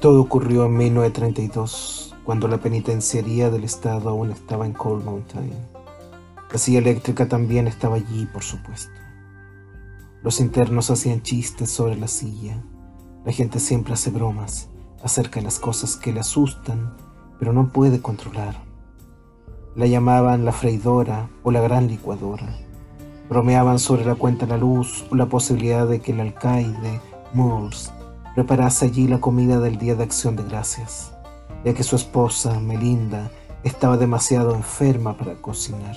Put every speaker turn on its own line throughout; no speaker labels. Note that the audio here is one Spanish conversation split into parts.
Todo ocurrió en 1932, cuando la penitenciaría del Estado aún estaba en Cold Mountain. La silla eléctrica también estaba allí, por supuesto. Los internos hacían chistes sobre la silla. La gente siempre hace bromas acerca de las cosas que le asustan, pero no puede controlar. La llamaban la freidora o la gran licuadora. Bromeaban sobre la cuenta de la luz o la posibilidad de que el alcaide, Moores, preparase allí la comida del Día de Acción de Gracias, ya que su esposa, Melinda, estaba demasiado enferma para cocinar.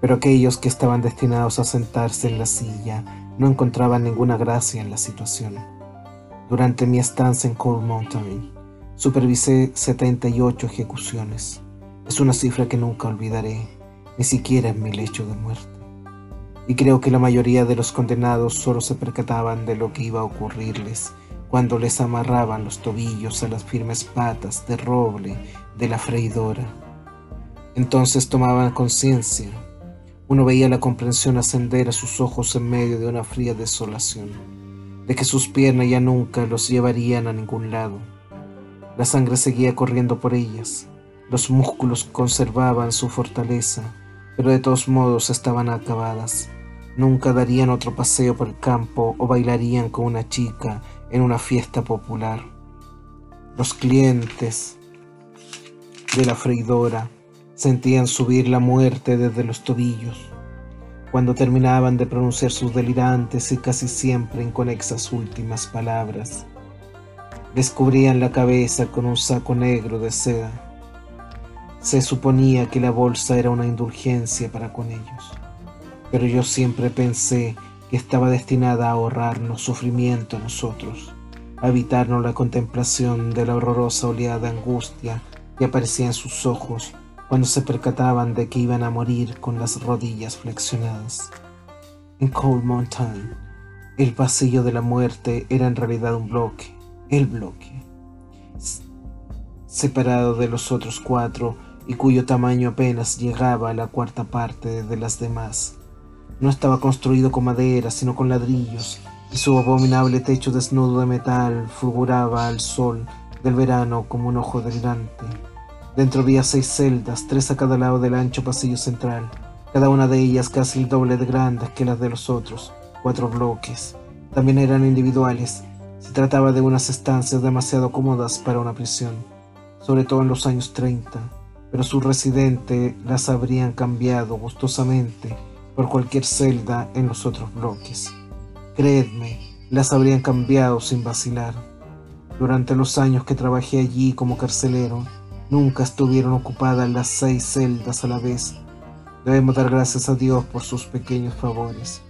Pero aquellos que estaban destinados a sentarse en la silla no encontraban ninguna gracia en la situación. Durante mi estancia en Cold Mountain, supervisé 78 ejecuciones. Es una cifra que nunca olvidaré, ni siquiera en mi lecho de muerte y creo que la mayoría de los condenados solo se percataban de lo que iba a ocurrirles cuando les amarraban los tobillos a las firmes patas de roble de la freidora. Entonces tomaban conciencia. Uno veía la comprensión ascender a sus ojos en medio de una fría desolación, de que sus piernas ya nunca los llevarían a ningún lado. La sangre seguía corriendo por ellas, los músculos conservaban su fortaleza, pero de todos modos estaban acabadas. Nunca darían otro paseo por el campo o bailarían con una chica en una fiesta popular. Los clientes de la freidora sentían subir la muerte desde los tobillos. Cuando terminaban de pronunciar sus delirantes y casi siempre inconexas últimas palabras, descubrían la cabeza con un saco negro de seda. Se suponía que la bolsa era una indulgencia para con ellos pero yo siempre pensé que estaba destinada a ahorrarnos sufrimiento a nosotros, a evitarnos la contemplación de la horrorosa oleada de angustia que aparecía en sus ojos cuando se percataban de que iban a morir con las rodillas flexionadas. En Cold Mountain, el pasillo de la muerte era en realidad un bloque, el bloque, separado de los otros cuatro y cuyo tamaño apenas llegaba a la cuarta parte de las demás. No estaba construido con madera, sino con ladrillos, y su abominable techo desnudo de metal fulguraba al sol del verano como un ojo delirante. Dentro había seis celdas, tres a cada lado del ancho pasillo central, cada una de ellas casi el doble de grandes que las de los otros, cuatro bloques. También eran individuales. Se trataba de unas estancias demasiado cómodas para una prisión, sobre todo en los años 30, pero su residente las habrían cambiado gustosamente por cualquier celda en los otros bloques. Creedme, las habrían cambiado sin vacilar. Durante los años que trabajé allí como carcelero, nunca estuvieron ocupadas las seis celdas a la vez. Debemos dar gracias a Dios por sus pequeños favores.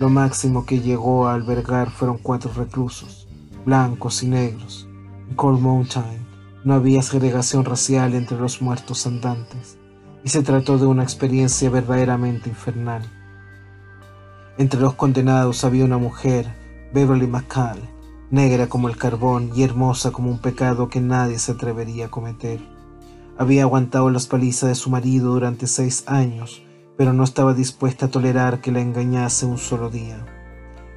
Lo máximo que llegó a albergar fueron cuatro reclusos, blancos y negros. En Cold Mountain no había segregación racial entre los muertos andantes y se trató de una experiencia verdaderamente infernal. Entre los condenados había una mujer, Beverly McCall, negra como el carbón y hermosa como un pecado que nadie se atrevería a cometer. Había aguantado las palizas de su marido durante seis años, pero no estaba dispuesta a tolerar que la engañase un solo día.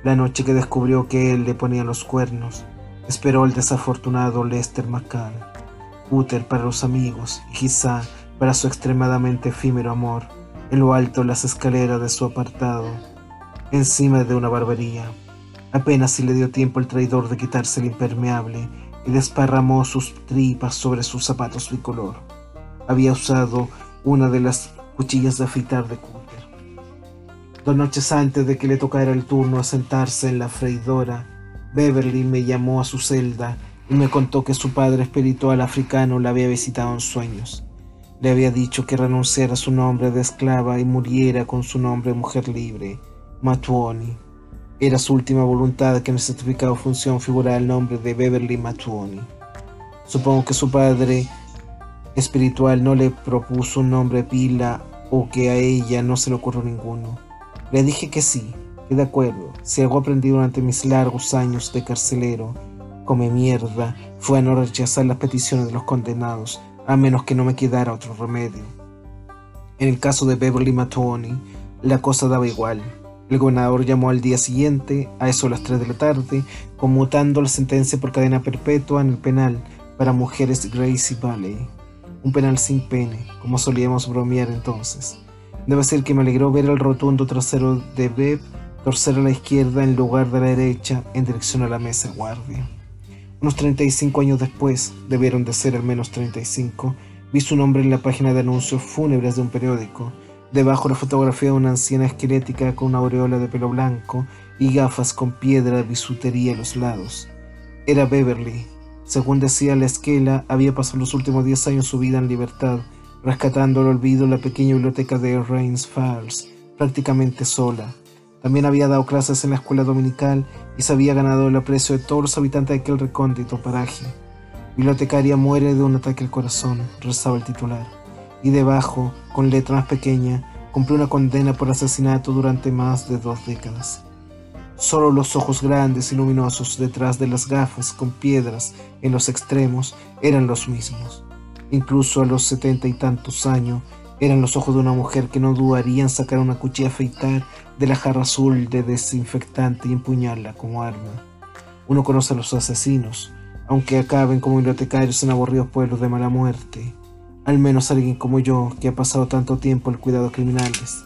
La noche que descubrió que él le ponía los cuernos, esperó el desafortunado Lester McCall, Uther para los amigos y quizá para su extremadamente efímero amor, en lo alto de las escaleras de su apartado, encima de una barbería. Apenas si le dio tiempo el traidor de quitarse el impermeable y desparramó sus tripas sobre sus zapatos bicolor. Había usado una de las cuchillas de afeitar de Cooper. Dos noches antes de que le tocara el turno a sentarse en la freidora, Beverly me llamó a su celda y me contó que su padre espiritual africano la había visitado en sueños. Le había dicho que renunciara a su nombre de esclava y muriera con su nombre de mujer libre, Matuoni. Era su última voluntad que en el certificado función figurara el nombre de Beverly Matuoni. Supongo que su padre espiritual no le propuso un nombre pila o que a ella no se le ocurrió ninguno. Le dije que sí, que de acuerdo, si algo aprendí durante mis largos años de carcelero, come mierda, fue a no rechazar las peticiones de los condenados a menos que no me quedara otro remedio. En el caso de Beverly Matoni, la cosa daba igual. El gobernador llamó al día siguiente, a eso a las 3 de la tarde, conmutando la sentencia por cadena perpetua en el penal para mujeres Gracie Valley. Un penal sin pene, como solíamos bromear entonces. Debo decir que me alegró ver el rotundo trasero de Beb torcer a la izquierda en lugar de la derecha en dirección a la mesa guardia. Unos 35 años después, debieron de ser al menos 35, vi su nombre en la página de anuncios fúnebres de un periódico, Debajo la fotografía de una anciana esquelética con una aureola de pelo blanco y gafas con piedra de bisutería a los lados. Era Beverly. Según decía la esquela, había pasado los últimos 10 años su vida en libertad, rescatando al olvido la pequeña biblioteca de Rains Falls, prácticamente sola. También había dado clases en la escuela dominical y se había ganado el aprecio de todos los habitantes de aquel recóndito paraje. Bibliotecaria muere de un ataque al corazón, rezaba el titular y debajo, con letra más pequeña, cumplió una condena por asesinato durante más de dos décadas. Solo los ojos grandes y luminosos detrás de las gafas con piedras en los extremos eran los mismos. Incluso a los setenta y tantos años eran los ojos de una mujer que no dudaría en sacar una cuchilla a afeitar de la jarra azul de desinfectante y empuñarla como arma. Uno conoce a los asesinos, aunque acaben como bibliotecarios en aburridos pueblos de mala muerte. Al menos alguien como yo, que ha pasado tanto tiempo el cuidado de criminales.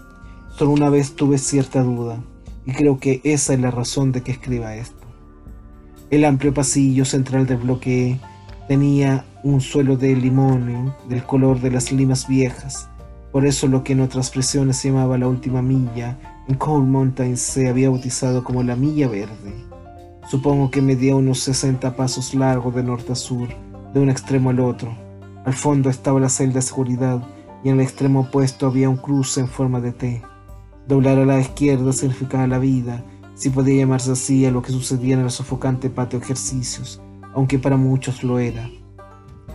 Solo una vez tuve cierta duda, y creo que esa es la razón de que escriba esto. El amplio pasillo central del bloque tenía un suelo de limón del color de las limas viejas. Por eso lo que en otras presiones se llamaba la última milla, en Cold Mountain se había bautizado como la milla verde. Supongo que medía unos 60 pasos largos de norte a sur, de un extremo al otro al fondo estaba la celda de seguridad y en el extremo opuesto había un cruce en forma de T. Doblar a la izquierda significaba la vida, si podía llamarse así a lo que sucedía en el sofocante patio de ejercicios, aunque para muchos lo era.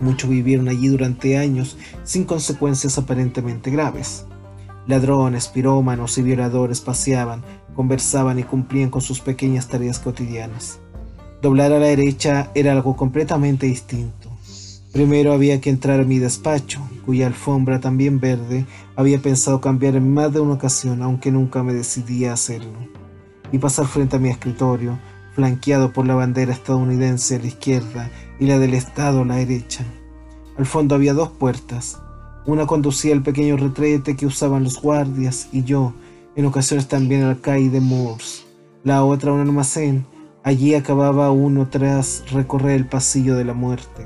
Muchos vivieron allí durante años sin consecuencias aparentemente graves. Ladrones, pirómanos y violadores paseaban, conversaban y cumplían con sus pequeñas tareas cotidianas. Doblar a la derecha era algo completamente distinto. Primero había que entrar a mi despacho, cuya alfombra también verde había pensado cambiar en más de una ocasión, aunque nunca me decidí a hacerlo, y pasar frente a mi escritorio, flanqueado por la bandera estadounidense a la izquierda y la del Estado a la derecha. Al fondo había dos puertas. Una conducía al pequeño retrete que usaban los guardias y yo, en ocasiones también al CAI de Moores. La otra un almacén. Allí acababa uno tras recorrer el pasillo de la muerte.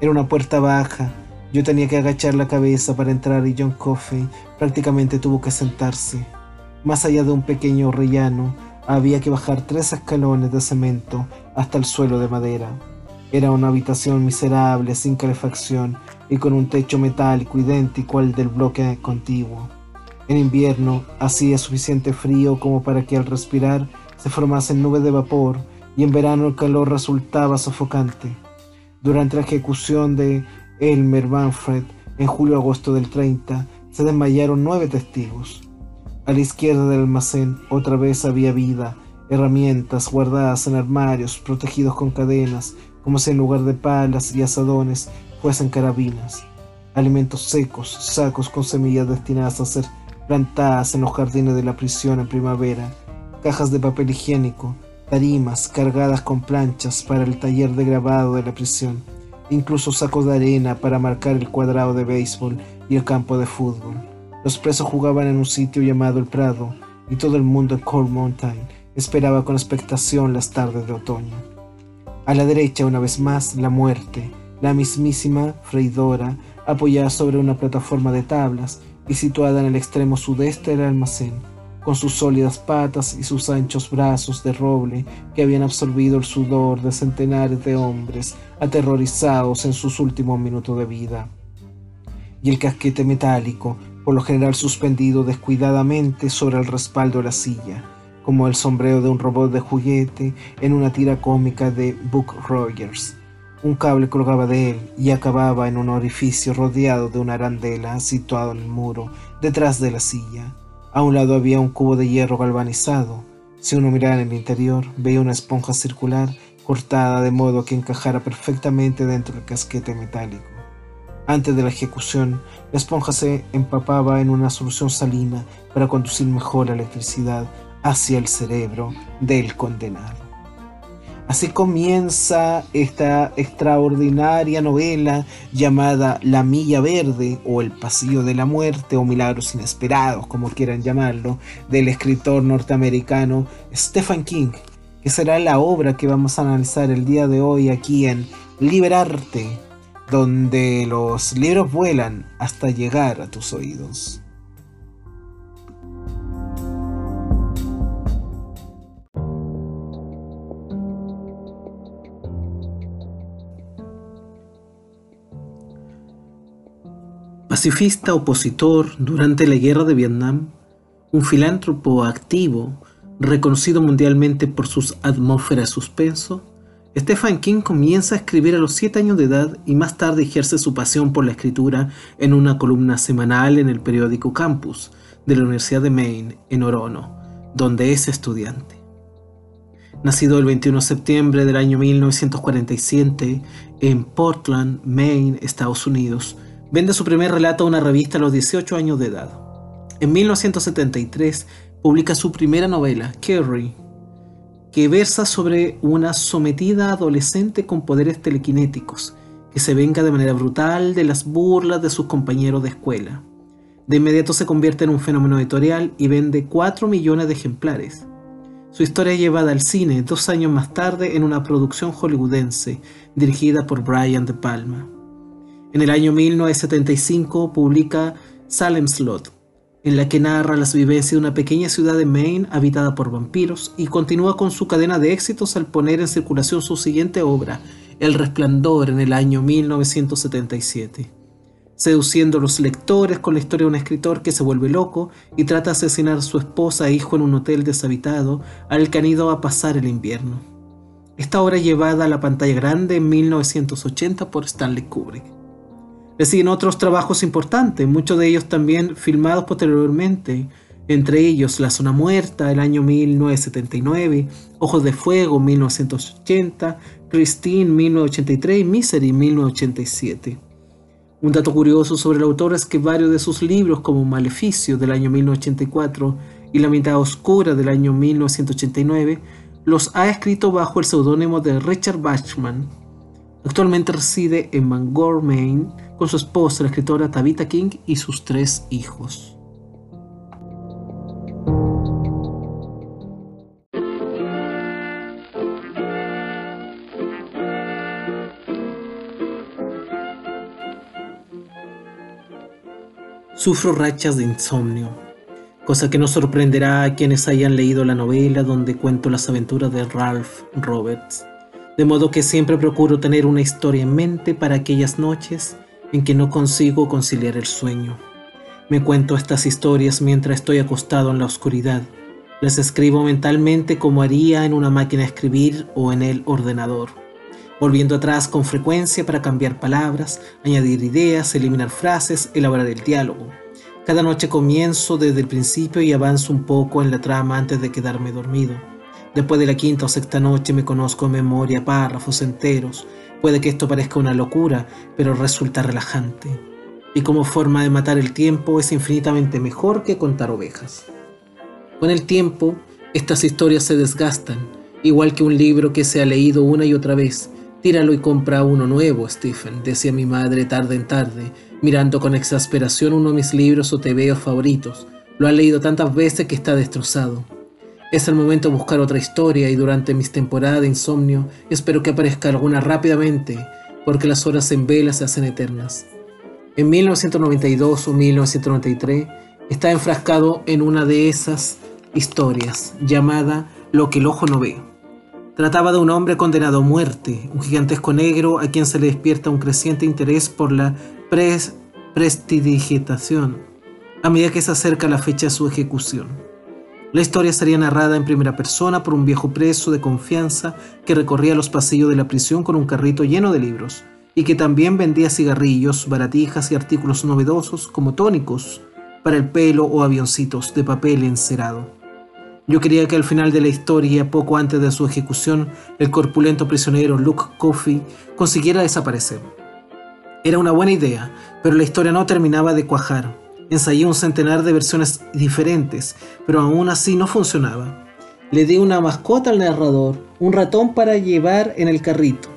Era una puerta baja. Yo tenía que agachar la cabeza para entrar y John Coffey prácticamente tuvo que sentarse. Más allá de un pequeño rellano, había que bajar tres escalones de cemento hasta el suelo de madera. Era una habitación miserable, sin calefacción y con un techo metálico idéntico al del bloque contiguo. En invierno hacía suficiente frío como para que al respirar se formasen nubes de vapor y en verano el calor resultaba sofocante. Durante la ejecución de Elmer Manfred en julio-agosto del 30, se desmayaron nueve testigos. A la izquierda del almacén otra vez había vida, herramientas guardadas en armarios protegidos con cadenas, como si en lugar de palas y asadones fuesen carabinas. Alimentos secos, sacos con semillas destinadas a ser plantadas en los jardines de la prisión en primavera, cajas de papel higiénico, tarimas cargadas con planchas para el taller de grabado de la prisión, incluso sacos de arena para marcar el cuadrado de béisbol y el campo de fútbol. Los presos jugaban en un sitio llamado El Prado y todo el mundo en Cold Mountain esperaba con expectación las tardes de otoño. A la derecha, una vez más, la muerte, la mismísima freidora, apoyada sobre una plataforma de tablas y situada en el extremo sudeste del almacén con sus sólidas patas y sus anchos brazos de roble que habían absorbido el sudor de centenares de hombres aterrorizados en sus últimos minutos de vida. Y el casquete metálico, por lo general suspendido descuidadamente sobre el respaldo de la silla, como el sombrero de un robot de juguete en una tira cómica de Book Rogers. Un cable colgaba de él y acababa en un orificio rodeado de una arandela situado en el muro detrás de la silla. A un lado había un cubo de hierro galvanizado. Si uno mirara en el interior, veía una esponja circular cortada de modo que encajara perfectamente dentro del casquete metálico. Antes de la ejecución, la esponja se empapaba en una solución salina para conducir mejor la electricidad hacia el cerebro del condenado. Así comienza esta extraordinaria novela llamada La Milla Verde o El Pasillo de la Muerte o Milagros Inesperados, como quieran llamarlo, del escritor norteamericano Stephen King, que será la obra que vamos a analizar el día de hoy aquí en Liberarte, donde los libros vuelan hasta llegar a tus oídos. Pacifista opositor durante la guerra de Vietnam, un filántropo activo, reconocido mundialmente por sus atmósferas suspenso, Stephen King comienza a escribir a los 7 años de edad y más tarde ejerce su pasión por la escritura en una columna semanal en el periódico Campus de la Universidad de Maine, en Orono, donde es estudiante. Nacido el 21 de septiembre del año 1947 en Portland, Maine, Estados Unidos, Vende su primer relato a una revista a los 18 años de edad. En 1973 publica su primera novela, Carrie, que versa sobre una sometida adolescente con poderes telequinéticos, que se venga de manera brutal de las burlas de sus compañeros de escuela. De inmediato se convierte en un fenómeno editorial y vende 4 millones de ejemplares. Su historia es llevada al cine dos años más tarde en una producción hollywoodense dirigida por Brian De Palma. En el año 1975 publica Salem Slot, en la que narra las vivencias de una pequeña ciudad de Maine habitada por vampiros y continúa con su cadena de éxitos al poner en circulación su siguiente obra, El Resplandor, en el año 1977, seduciendo a los lectores con la historia de un escritor que se vuelve loco y trata de asesinar a su esposa e hijo en un hotel deshabitado al que han ido a pasar el invierno. Esta obra llevada a la pantalla grande en 1980 por Stanley Kubrick. Le otros trabajos importantes, muchos de ellos también filmados posteriormente, entre ellos La Zona Muerta, el año 1979, Ojos de Fuego, 1980, Christine, 1983 y Misery, 1987. Un dato curioso sobre el autor es que varios de sus libros, como Maleficio, del año 1984, y La mitad oscura, del año 1989, los ha escrito bajo el seudónimo de Richard Bachman. Actualmente reside en Bangor, Maine, con su esposa, la escritora Tabitha King, y sus tres hijos. Sufro rachas de insomnio, cosa que no sorprenderá a quienes hayan leído la novela donde cuento las aventuras de Ralph Roberts. De modo que siempre procuro tener una historia en mente para aquellas noches en que no consigo conciliar el sueño. Me cuento estas historias mientras estoy acostado en la oscuridad. Las escribo mentalmente como haría en una máquina de escribir o en el ordenador, volviendo atrás con frecuencia para cambiar palabras, añadir ideas, eliminar frases, elaborar el diálogo. Cada noche comienzo desde el principio y avanzo un poco en la trama antes de quedarme dormido. Después de la quinta o sexta noche me conozco en memoria párrafos enteros, Puede que esto parezca una locura, pero resulta relajante. Y como forma de matar el tiempo es infinitamente mejor que contar ovejas. Con el tiempo, estas historias se desgastan, igual que un libro que se ha leído una y otra vez. Tíralo y compra uno nuevo, Stephen, decía mi madre tarde en tarde, mirando con exasperación uno de mis libros o tebeos favoritos. Lo ha leído tantas veces que está destrozado. Es el momento de buscar otra historia y durante mis temporadas de insomnio espero que aparezca alguna rápidamente, porque las horas en vela se hacen eternas. En 1992 o 1993 está enfrascado en una de esas historias llamada Lo que el ojo no ve. Trataba de un hombre condenado a muerte, un gigantesco negro a quien se le despierta un creciente interés por la prestidigitación a medida que se acerca la fecha de su ejecución. La historia sería narrada en primera persona por un viejo preso de confianza que recorría los pasillos de la prisión con un carrito lleno de libros y que también vendía cigarrillos, baratijas y artículos novedosos como tónicos para el pelo o avioncitos de papel encerado. Yo quería que al final de la historia, poco antes de su ejecución, el corpulento prisionero Luke Coffey consiguiera desaparecer. Era una buena idea, pero la historia no terminaba de cuajar. Ensayé un centenar de versiones diferentes, pero aún así no funcionaba. Le di una mascota al narrador, un ratón para llevar en el carrito,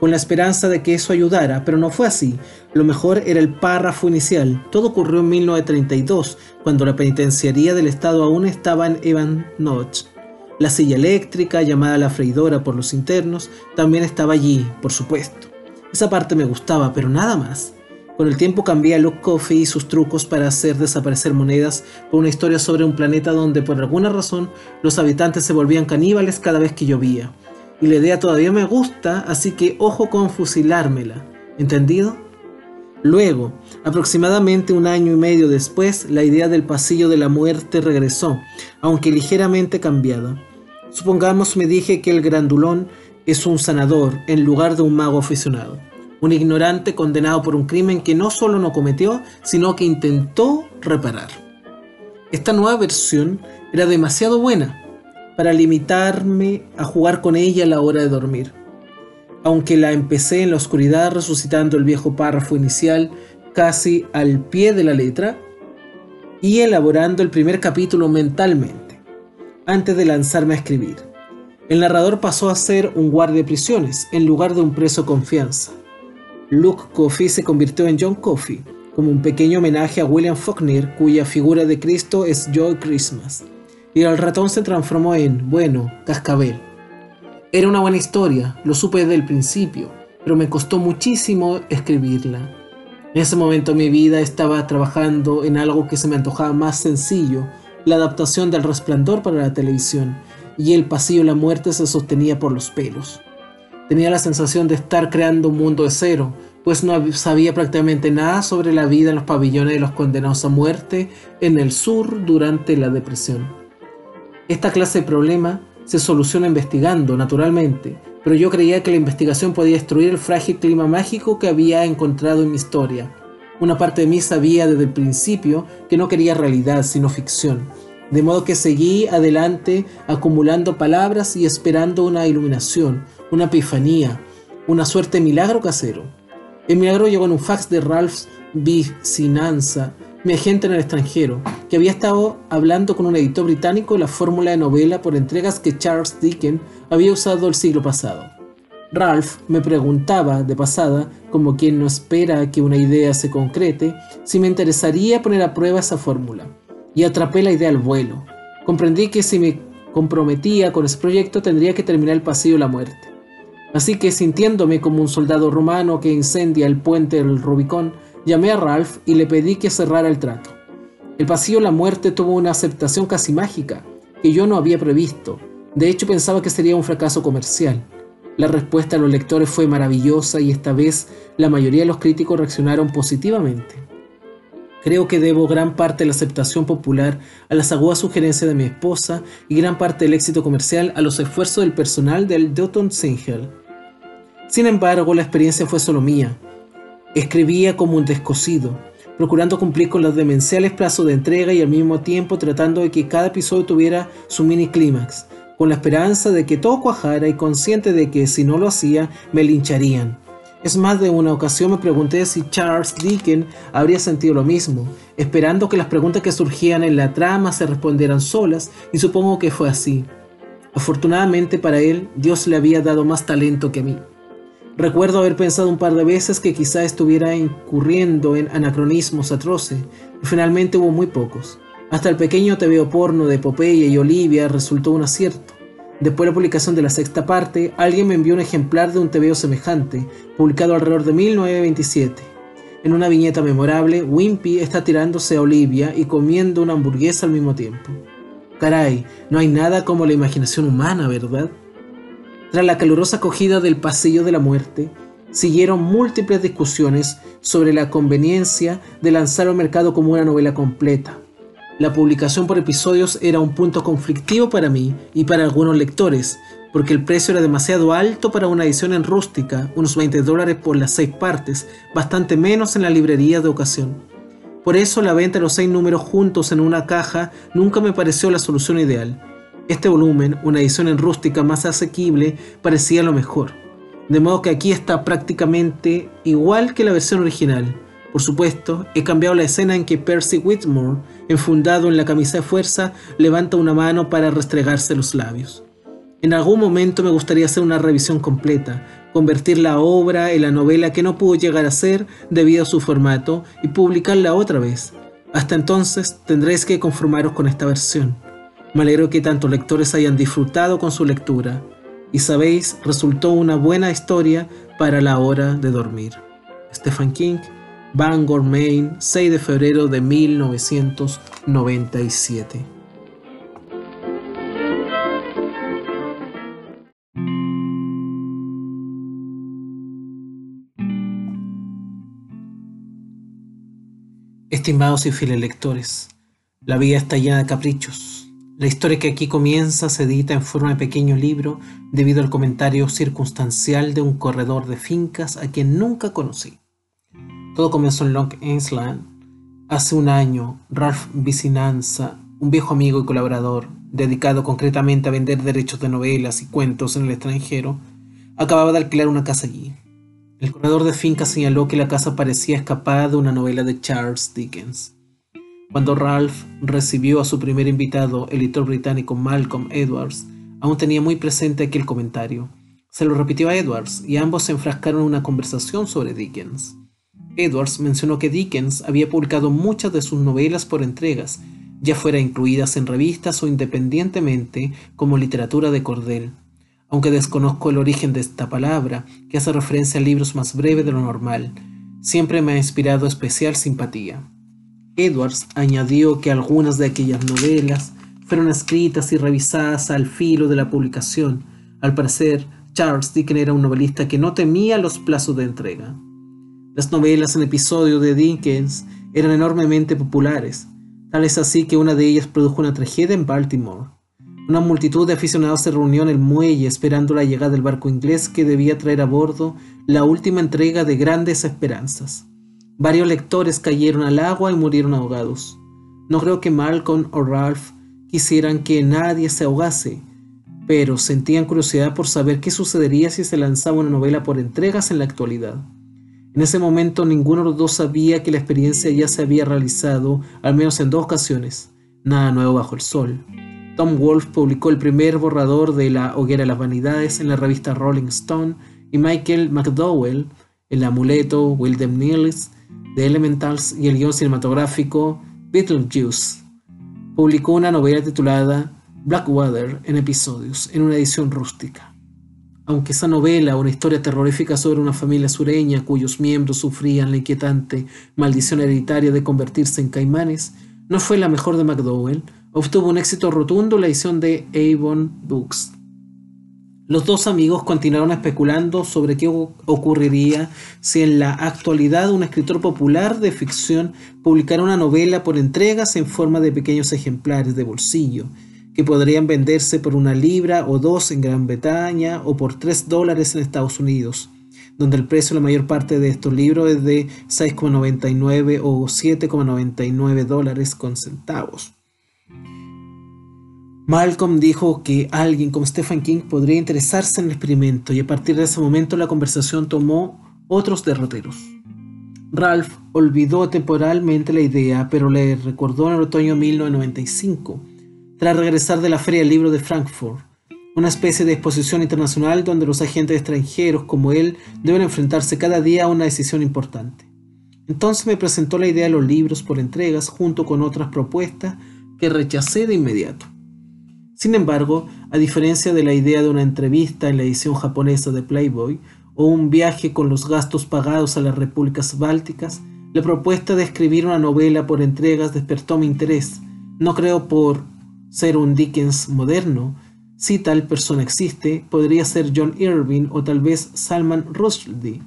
con la esperanza de que eso ayudara, pero no fue así. Lo mejor era el párrafo inicial. Todo ocurrió en 1932, cuando la penitenciaría del Estado aún estaba en Evan Notch. La silla eléctrica, llamada la freidora por los internos, también estaba allí, por supuesto. Esa parte me gustaba, pero nada más. Con el tiempo cambié a Luke Coffey y sus trucos para hacer desaparecer monedas por una historia sobre un planeta donde por alguna razón los habitantes se volvían caníbales cada vez que llovía. Y la idea todavía me gusta, así que ojo con fusilármela. ¿Entendido? Luego, aproximadamente un año y medio después, la idea del pasillo de la muerte regresó, aunque ligeramente cambiada. Supongamos me dije que el grandulón es un sanador en lugar de un mago aficionado. Un ignorante condenado por un crimen que no solo no cometió, sino que intentó reparar. Esta nueva versión era demasiado buena para limitarme a jugar con ella a la hora de dormir. Aunque la empecé en la oscuridad resucitando el viejo párrafo inicial casi al pie de la letra y elaborando el primer capítulo mentalmente, antes de lanzarme a escribir. El narrador pasó a ser un guardia de prisiones en lugar de un preso confianza. Luke Coffey se convirtió en John Coffey, como un pequeño homenaje a William Faulkner, cuya figura de Cristo es Joy Christmas. Y el ratón se transformó en, bueno, cascabel. Era una buena historia, lo supe desde el principio, pero me costó muchísimo escribirla. En ese momento mi vida estaba trabajando en algo que se me antojaba más sencillo, la adaptación del resplandor para la televisión, y el pasillo de la muerte se sostenía por los pelos. Tenía la sensación de estar creando un mundo de cero, pues no sabía prácticamente nada sobre la vida en los pabellones de los condenados a muerte en el sur durante la depresión. Esta clase de problema se soluciona investigando, naturalmente, pero yo creía que la investigación podía destruir el frágil clima mágico que había encontrado en mi historia. Una parte de mí sabía desde el principio que no quería realidad, sino ficción, de modo que seguí adelante acumulando palabras y esperando una iluminación, una epifanía, una suerte milagro casero. El milagro llegó en un fax de Ralph Vicinanza, mi agente en el extranjero, que había estado hablando con un editor británico de la fórmula de novela por entregas que Charles Dickens había usado el siglo pasado. Ralph me preguntaba de pasada, como quien no espera que una idea se concrete, si me interesaría poner a prueba esa fórmula y atrapé la idea al vuelo. Comprendí que si me comprometía con ese proyecto tendría que terminar el pasillo de la muerte. Así que sintiéndome como un soldado romano que incendia el puente del Rubicón, llamé a Ralph y le pedí que cerrara el trato. El pasillo de la muerte tuvo una aceptación casi mágica, que yo no había previsto. De hecho pensaba que sería un fracaso comercial. La respuesta a los lectores fue maravillosa y esta vez la mayoría de los críticos reaccionaron positivamente. Creo que debo gran parte de la aceptación popular a las agudas sugerencias de mi esposa y gran parte del éxito comercial a los esfuerzos del personal del Dotton Singel. Sin embargo, la experiencia fue solo mía. Escribía como un descosido, procurando cumplir con los demenciales plazos de entrega y al mismo tiempo tratando de que cada episodio tuviera su mini clímax, con la esperanza de que todo cuajara y consciente de que si no lo hacía me lincharían. Es más de una ocasión me pregunté si Charles Dickens habría sentido lo mismo, esperando que las preguntas que surgían en la trama se respondieran solas, y supongo que fue así. Afortunadamente para él, Dios le había dado más talento que a mí. Recuerdo haber pensado un par de veces que quizá estuviera incurriendo en anacronismos atroces, y finalmente hubo muy pocos. Hasta el pequeño tebeo porno de Popeye y Olivia resultó un acierto. Después de la publicación de la sexta parte, alguien me envió un ejemplar de un tebeo semejante, publicado alrededor de 1927. En una viñeta memorable, Wimpy está tirándose a Olivia y comiendo una hamburguesa al mismo tiempo. Caray, no hay nada como la imaginación humana, ¿verdad? Tras la calurosa acogida del pasillo de la muerte, siguieron múltiples discusiones sobre la conveniencia de lanzar al mercado como una novela completa. La publicación por episodios era un punto conflictivo para mí y para algunos lectores, porque el precio era demasiado alto para una edición en rústica, unos 20 dólares por las seis partes, bastante menos en la librería de ocasión. Por eso la venta de los seis números juntos en una caja nunca me pareció la solución ideal. Este volumen, una edición en rústica más asequible, parecía lo mejor. De modo que aquí está prácticamente igual que la versión original,
Por supuesto, he cambiado la escena en que Percy Whitmore, enfundado en la camisa de fuerza, levanta una mano para restregarse los labios. En algún momento me gustaría hacer una revisión completa, convertir la obra en la novela que no pudo llegar a ser debido a su formato y publicarla otra vez. Hasta entonces tendréis que conformaros con esta versión. Me alegro que tantos lectores hayan disfrutado con su lectura y sabéis, resultó una buena historia para la hora de dormir. Stephen King, Bangor, Maine, 6 de febrero de 1997. Estimados y fieles lectores, la vida está llena de caprichos. La historia que aquí comienza se edita en forma de pequeño libro debido al comentario circunstancial de un corredor de fincas a quien nunca conocí. Todo comenzó en Long Island. Hace un año, Ralph Vicinanza, un viejo amigo y colaborador, dedicado concretamente a vender derechos de novelas y cuentos en el extranjero, acababa de alquilar una casa allí. El corredor de fincas señaló que la casa parecía escapada de una novela de Charles Dickens. Cuando Ralph recibió a su primer invitado, el editor británico Malcolm Edwards, aún tenía muy presente aquel comentario. Se lo repitió a Edwards y ambos se enfrascaron en una conversación sobre Dickens. Edwards mencionó que Dickens había publicado muchas de sus novelas por entregas, ya fuera incluidas en revistas o independientemente como literatura de cordel. Aunque desconozco el origen de esta palabra, que hace referencia a libros más breves de lo normal, siempre me ha inspirado especial simpatía. Edwards añadió que algunas de aquellas novelas fueron escritas y revisadas al filo de la publicación. Al parecer, Charles Dickens era un novelista que no temía los plazos de entrega. Las novelas en episodio de Dickens eran enormemente populares, tal es así que una de ellas produjo una tragedia en Baltimore. Una multitud de aficionados se reunió en el muelle esperando la llegada del barco inglés que debía traer a bordo la última entrega de Grandes Esperanzas. Varios lectores cayeron al agua y murieron ahogados. No creo que Malcolm o Ralph quisieran que nadie se ahogase, pero sentían curiosidad por saber qué sucedería si se lanzaba una novela por entregas en la actualidad. En ese momento ninguno de los dos sabía que la experiencia ya se había realizado, al menos en dos ocasiones. Nada nuevo bajo el sol. Tom Wolfe publicó el primer borrador de La Hoguera de las Vanidades en la revista Rolling Stone y Michael McDowell, El Amuleto, William Niels, The Elementals y el guion cinematográfico Beetlejuice. Publicó una novela titulada Blackwater en episodios, en una edición rústica. Aunque esa novela, una historia terrorífica sobre una familia sureña cuyos miembros sufrían la inquietante maldición hereditaria de convertirse en caimanes, no fue la mejor de McDowell, obtuvo un éxito rotundo la edición de Avon Books. Los dos amigos continuaron especulando sobre qué ocurriría si en la actualidad un escritor popular de ficción publicara una novela por entregas en forma de pequeños ejemplares de bolsillo, que podrían venderse por una libra o dos en Gran Bretaña o por tres dólares en Estados Unidos, donde el precio de la mayor parte de estos libros es de 6,99 o 7,99 dólares con centavos. Malcolm dijo que alguien como Stephen King podría interesarse en el experimento y a partir de ese momento la conversación tomó otros derroteros. Ralph olvidó temporalmente la idea, pero le recordó en el otoño de 1995 tras regresar de la Feria del Libro de Frankfurt, una especie de exposición internacional donde los agentes extranjeros como él deben enfrentarse cada día a una decisión importante. Entonces me presentó la idea de los libros por entregas junto con otras propuestas que rechacé de inmediato. Sin embargo, a diferencia de la idea de una entrevista en la edición japonesa de Playboy o un viaje con los gastos pagados a las repúblicas bálticas, la propuesta de escribir una novela por entregas despertó mi interés, no creo por ser un Dickens moderno. Si tal persona existe, podría ser John Irving o tal vez Salman Rushdie.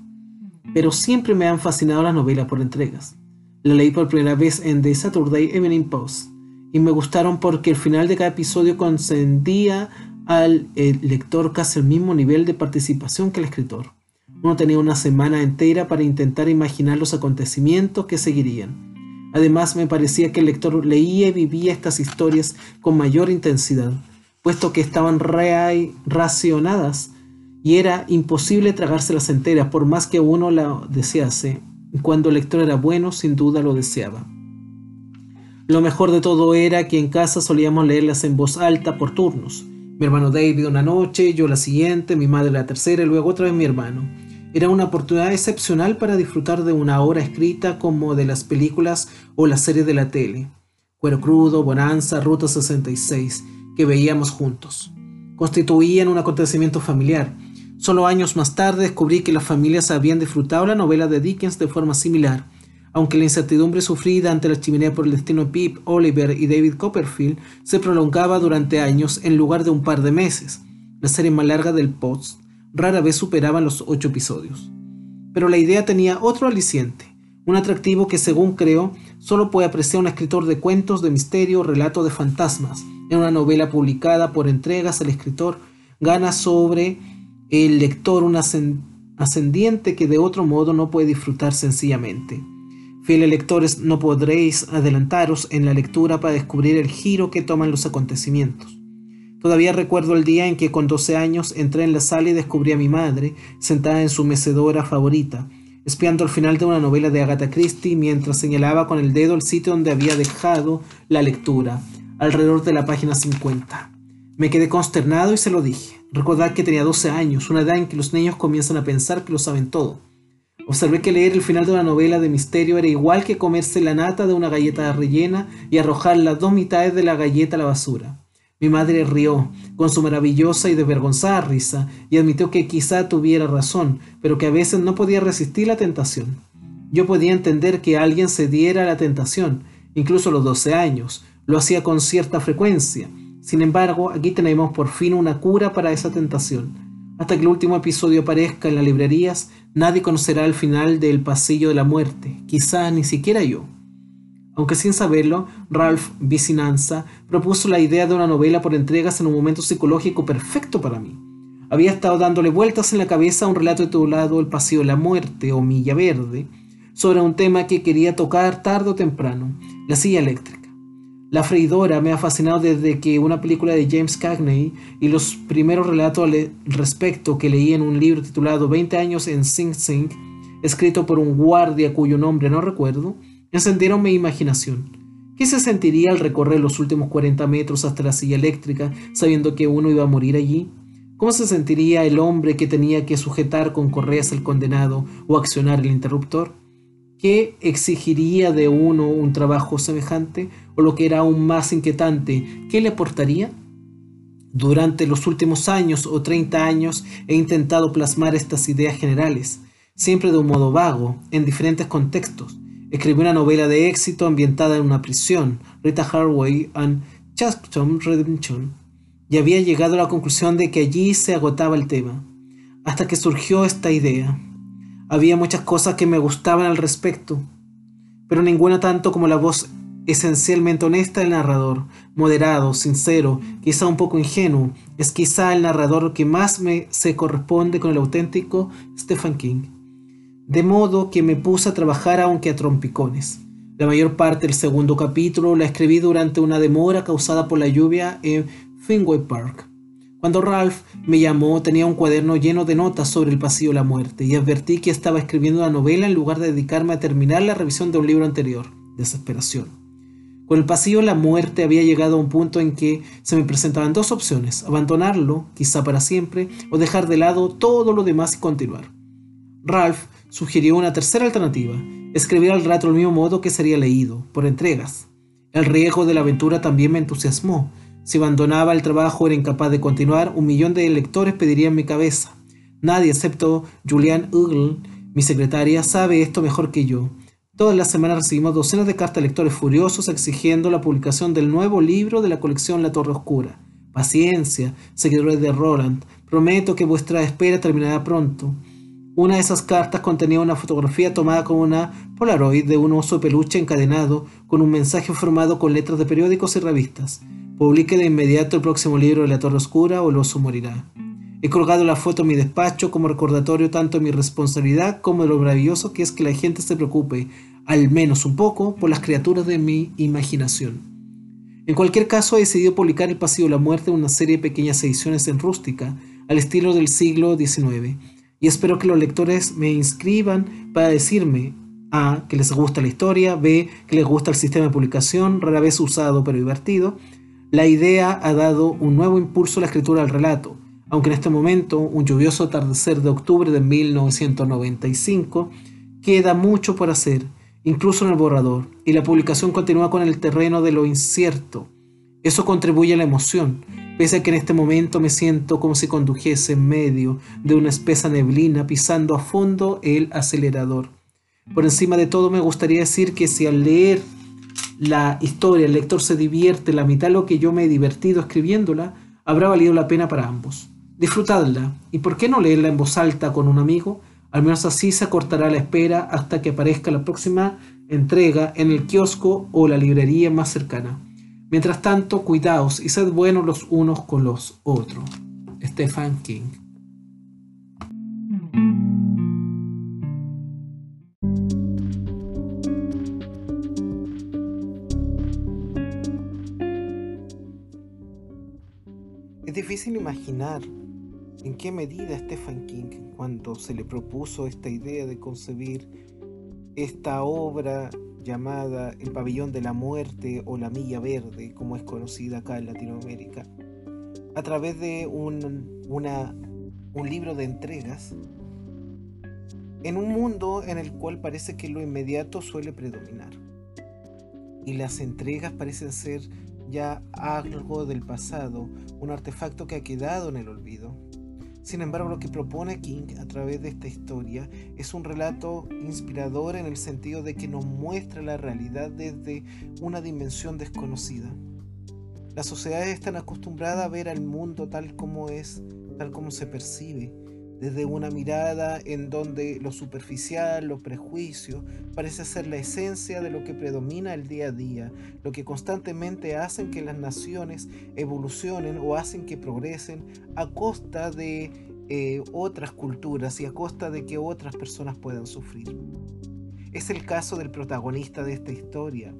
Pero siempre me han fascinado las novelas por entregas. La leí por primera vez en The Saturday Evening Post y me gustaron porque el final de cada episodio concedía al lector casi el mismo nivel de participación que el escritor. Uno tenía una semana entera para intentar imaginar los acontecimientos que seguirían Además, me parecía que el lector leía y vivía estas historias con mayor intensidad, puesto que estaban racionadas y era imposible tragárselas enteras por más que uno la desease. cuando el lector era bueno, sin duda lo deseaba. Lo mejor de todo era que en casa solíamos leerlas en voz alta por turnos. Mi hermano David una noche, yo la siguiente, mi madre la tercera y luego otra vez mi hermano. Era una oportunidad excepcional para disfrutar de una obra escrita como de las películas o las series de la tele. Cuero crudo, Bonanza, Ruta 66, que veíamos juntos. Constituían un acontecimiento familiar. Solo años más tarde descubrí que las familias habían disfrutado la novela de Dickens de forma similar aunque la incertidumbre sufrida ante la chimenea por el destino de Pip, Oliver y David Copperfield se prolongaba durante años en lugar de un par de meses. La serie más larga del Post rara vez superaba los ocho episodios. Pero la idea tenía otro aliciente, un atractivo que según creo solo puede apreciar un escritor de cuentos de misterio o relato de fantasmas. En una novela publicada por entregas el escritor gana sobre el lector un ascendiente que de otro modo no puede disfrutar sencillamente. Fieles lectores, no podréis adelantaros en la lectura para descubrir el giro que toman los acontecimientos. Todavía recuerdo el día en que con 12 años entré en la sala y descubrí a mi madre sentada en su mecedora favorita, espiando al final de una novela de Agatha Christie mientras señalaba con el dedo el sitio donde había dejado la lectura, alrededor de la página 50. Me quedé consternado y se lo dije. Recordad que tenía 12 años, una edad en que los niños comienzan a pensar que lo saben todo. Observé que leer el final de una novela de misterio era igual que comerse la nata de una galleta rellena y arrojar las dos mitades de la galleta a la basura. Mi madre rió, con su maravillosa y desvergonzada risa, y admitió que quizá tuviera razón, pero que a veces no podía resistir la tentación. Yo podía entender que alguien cediera a la tentación, incluso a los 12 años, lo hacía con cierta frecuencia. Sin embargo, aquí tenemos por fin una cura para esa tentación hasta que el último episodio aparezca en las librerías, nadie conocerá el final del Pasillo de la Muerte, quizá ni siquiera yo. Aunque sin saberlo, Ralph Vicinanza propuso la idea de una novela por entregas en un momento psicológico perfecto para mí. Había estado dándole vueltas en la cabeza a un relato titulado El Pasillo de la Muerte o Milla Verde, sobre un tema que quería tocar tarde o temprano, la silla eléctrica. La freidora me ha fascinado desde que una película de James Cagney y los primeros relatos al respecto que leí en un libro titulado 20 años en Sing Sing, escrito por un guardia cuyo nombre no recuerdo, encendieron mi imaginación. ¿Qué se sentiría al recorrer los últimos 40 metros hasta la silla eléctrica sabiendo que uno iba a morir allí? ¿Cómo se sentiría el hombre que tenía que sujetar con correas al condenado o accionar el interruptor? ¿Qué exigiría de uno un trabajo semejante? O lo que era aún más inquietante, ¿qué le aportaría? Durante los últimos años o 30 años he intentado plasmar estas ideas generales, siempre de un modo vago, en diferentes contextos. Escribí una novela de éxito ambientada en una prisión, Rita Harway and Chatham Redemption, y había llegado a la conclusión de que allí se agotaba el tema, hasta que surgió esta idea. Había muchas cosas que me gustaban al respecto, pero ninguna tanto como la voz esencialmente honesta del narrador, moderado, sincero, quizá un poco ingenuo, es quizá el narrador que más me se corresponde con el auténtico Stephen King. De modo que me puse a trabajar aunque a trompicones. La mayor parte del segundo capítulo la escribí durante una demora causada por la lluvia en Fenway Park. Cuando Ralph me llamó tenía un cuaderno lleno de notas sobre el pasillo de la muerte y advertí que estaba escribiendo una novela en lugar de dedicarme a terminar la revisión de un libro anterior. Desesperación. Con el pasillo de la muerte había llegado a un punto en que se me presentaban dos opciones, abandonarlo, quizá para siempre, o dejar de lado todo lo demás y continuar. Ralph sugirió una tercera alternativa, escribir el rato del mismo modo que sería leído, por entregas. El riesgo de la aventura también me entusiasmó, si abandonaba el trabajo era incapaz de continuar, un millón de lectores pedirían mi cabeza. Nadie, excepto Julian Ugle, mi secretaria, sabe esto mejor que yo. Todas las semanas recibimos docenas de cartas de lectores furiosos exigiendo la publicación del nuevo libro de la colección La Torre Oscura. Paciencia, seguidores de Roland. Prometo que vuestra espera terminará pronto. Una de esas cartas contenía una fotografía tomada con una Polaroid de un oso peluche encadenado con un mensaje formado con letras de periódicos y revistas. Publique de inmediato el próximo libro de La Torre Oscura o el oso morirá. He colgado la foto en mi despacho como recordatorio tanto de mi responsabilidad como de lo maravilloso que es que la gente se preocupe, al menos un poco, por las criaturas de mi imaginación. En cualquier caso, he decidido publicar El Pasillo de la Muerte en una serie de pequeñas ediciones en rústica, al estilo del siglo XIX, y espero que los lectores me inscriban para decirme, A, que les gusta la historia, B, que les gusta el sistema de publicación, rara vez usado pero divertido. La idea ha dado un nuevo impulso a la escritura del relato, aunque en este momento, un lluvioso atardecer de octubre de 1995, queda mucho por hacer, incluso en el borrador, y la publicación continúa con el terreno de lo incierto. Eso contribuye a la emoción, pese a que en este momento me siento como si condujese en medio de una espesa neblina pisando a fondo el acelerador. Por encima de todo me gustaría decir que si al leer la historia el lector se divierte la mitad de lo que yo me he divertido escribiéndola, habrá valido la pena para ambos. Disfrutadla, y por qué no leerla en voz alta con un amigo, al menos así se acortará la espera hasta que aparezca la próxima entrega en el kiosco o la librería más cercana. Mientras tanto, cuidaos y sed buenos los unos con los otros. Stephen King.
Es difícil imaginar en qué medida Stephen King, cuando se le propuso esta idea de concebir esta obra llamada El pabellón de la muerte o la milla verde, como es conocida acá en Latinoamérica, a través de un, un libro de entregas, en un mundo en el cual parece que lo inmediato suele predominar. Y las entregas parecen ser ya algo del pasado, un artefacto que ha quedado en el olvido. Sin embargo, lo que propone King a través de esta historia es un relato inspirador en el sentido de que nos muestra la realidad desde una dimensión desconocida. Las sociedades están acostumbradas a ver al mundo tal como es, tal como se percibe, desde una mirada en donde lo superficial, los prejuicios, parece ser la esencia de lo que predomina el día a día, lo que constantemente hacen que las naciones evolucionen o hacen que progresen a costa de eh, otras culturas y a costa de que otras personas puedan sufrir. Es el caso del protagonista de esta historia,